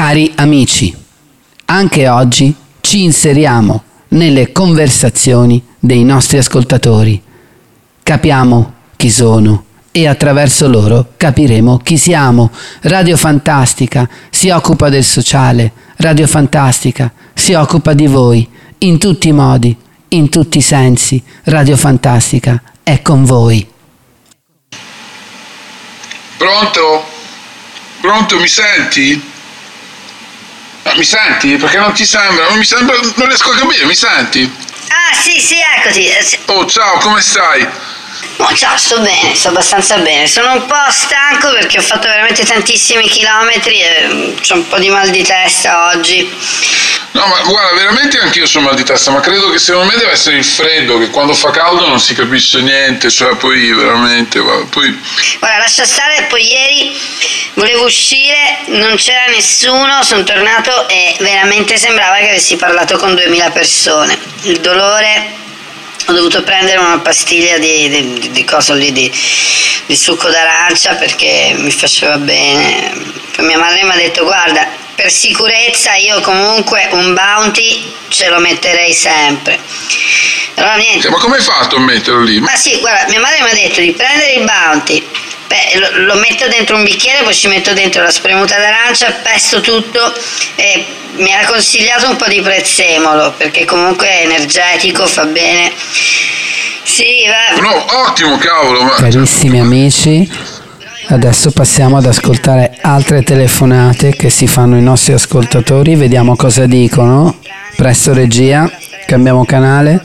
Cari amici, anche oggi ci inseriamo nelle conversazioni dei nostri ascoltatori. Capiamo chi sono e attraverso loro capiremo chi siamo. Radio Fantastica si occupa del sociale, Radio Fantastica si occupa di voi in tutti i modi, in tutti i sensi. Radio Fantastica è con voi. Pronto? Pronto, mi senti? Ah, mi senti? Perché non ti sembra? Non mi sembra, non riesco a capire, mi senti? Ah, sì, sì, eccoti. Eh. Oh, ciao, come stai? Oh, ciao, sto bene, sto abbastanza bene. Sono un po' stanco perché ho fatto veramente tantissimi chilometri e mm, ho un po' di mal di testa oggi. No, ma guarda, veramente anch'io sono mal di testa, ma credo che secondo me deve essere il freddo, che quando fa caldo non si capisce niente, cioè poi veramente, poi... Guarda, lascia stare, poi ieri volevo uscire, non c'era nessuno, sono tornato e veramente sembrava che avessi parlato con 2000 persone. Il dolore ho dovuto prendere una pastiglia di, di, di cosa lì, di, di succo d'arancia perché mi faceva bene. Poi mia madre mi ha detto guarda, per sicurezza io comunque un bounty ce lo metterei sempre. Allora niente. Ma come hai fatto a metterlo lì? Ma sì, guarda, mia madre mi ha detto di prendere il bounty. Beh, lo, lo metto dentro un bicchiere, poi ci metto dentro la spremuta d'arancia, pesto tutto e mi ha consigliato un po' di prezzemolo perché comunque è energetico, fa bene. Sì, va. No, ottimo, cavolo. Ma... Carissimi amici, adesso passiamo ad ascoltare altre telefonate che si fanno i nostri ascoltatori, vediamo cosa dicono. Presto regia, cambiamo canale.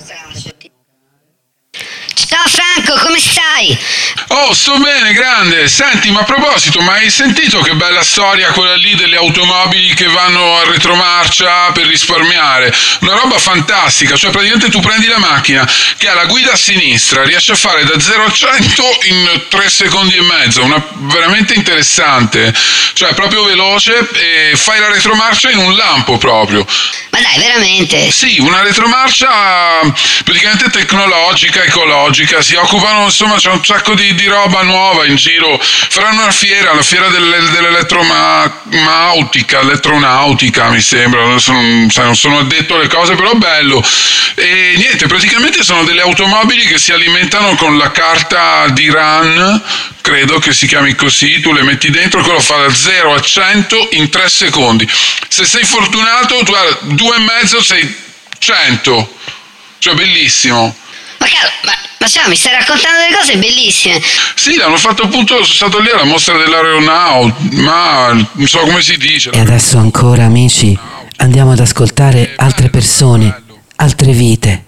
Franco, come stai? Oh, sto bene, grande. Senti, ma a proposito, ma hai sentito che bella storia quella lì delle automobili che vanno a retromarcia per risparmiare? Una roba fantastica, cioè praticamente tu prendi la macchina che ha la guida a sinistra, riesce a fare da 0 a 100 in 3 secondi e mezzo, una veramente interessante, cioè proprio veloce e fai la retromarcia in un lampo proprio. Ma dai, veramente? Sì, una retromarcia praticamente tecnologica, ecologica, si occupano, insomma, c'è un sacco di, di roba nuova in giro. Faranno una fiera, la fiera delle- dell'elettromautica, eletronautica mi sembra, non, sai, non sono addetto alle cose, però bello. E niente, praticamente sono delle automobili che si alimentano con la carta di RAN, credo che si chiami così, tu le metti dentro, quello fa da 0 a 100 in 3 secondi. Se sei fortunato, tu guarda, due e mezzo sei 100, cioè bellissimo. Ma ma, ma cioè, mi stai raccontando delle cose bellissime. Sì, l'hanno fatto appunto, sono stato lì alla mostra dell'aeronauta, ma non so come si dice. E adesso ancora amici, andiamo ad ascoltare altre persone, altre vite.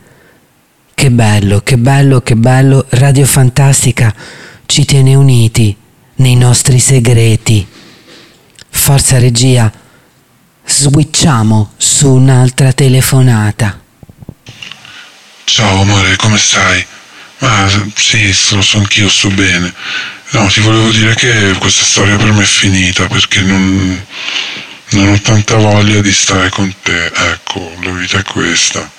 Che bello, che bello, che bello, Radio Fantastica ci tiene uniti nei nostri segreti. Forza regia, switchiamo su un'altra telefonata. Ciao amore, come stai? Ma sì, lo so anch'io, sto bene. No, ti volevo dire che questa storia per me è finita perché non, non ho tanta voglia di stare con te. Ecco, la vita è questa.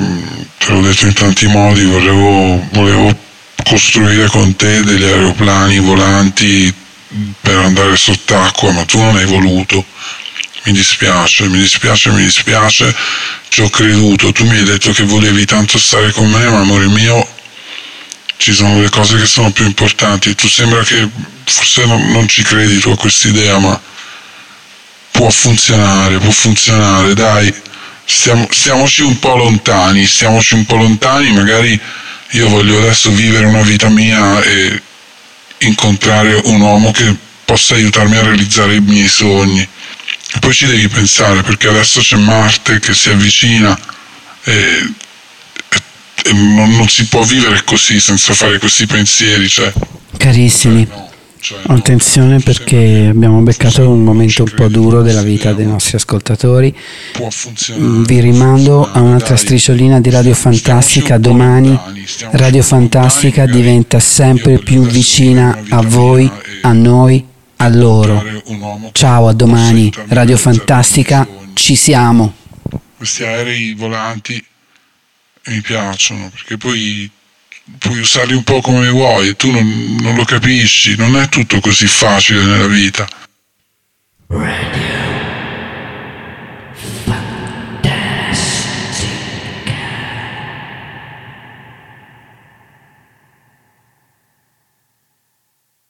Mm, te l'ho detto in tanti modi, volevo, volevo costruire con te degli aeroplani volanti per andare sott'acqua, ma tu non hai voluto. Mi dispiace, mi dispiace, mi dispiace, ci ho creduto, tu mi hai detto che volevi tanto stare con me, ma amore mio, ci sono delle cose che sono più importanti. Tu sembra che forse non, non ci credi tu a quest'idea, ma può funzionare, può funzionare, dai, stiamo, stiamoci un po' lontani, stiamoci un po' lontani, magari io voglio adesso vivere una vita mia e incontrare un uomo che possa aiutarmi a realizzare i miei sogni. E poi ci devi pensare perché adesso c'è Marte che si avvicina e, e- e non, non si può vivere così senza fare questi pensieri. Cioè, Carissimi, no, attenzione perché abbiamo beccato un momento un po' duro della vita dei no. nostri ascoltatori. Mm, Vi rimando a un'altra strisciolina di Radio Fantastica domani. Radio Fantastica diventa sempre più vicina a voi, a noi, a loro. Ciao, a domani. Radio Fantastica, ci siamo. questi aerei volanti mi piacciono perché poi puoi usarli un po' come vuoi, tu non, non lo capisci, non è tutto così facile nella vita.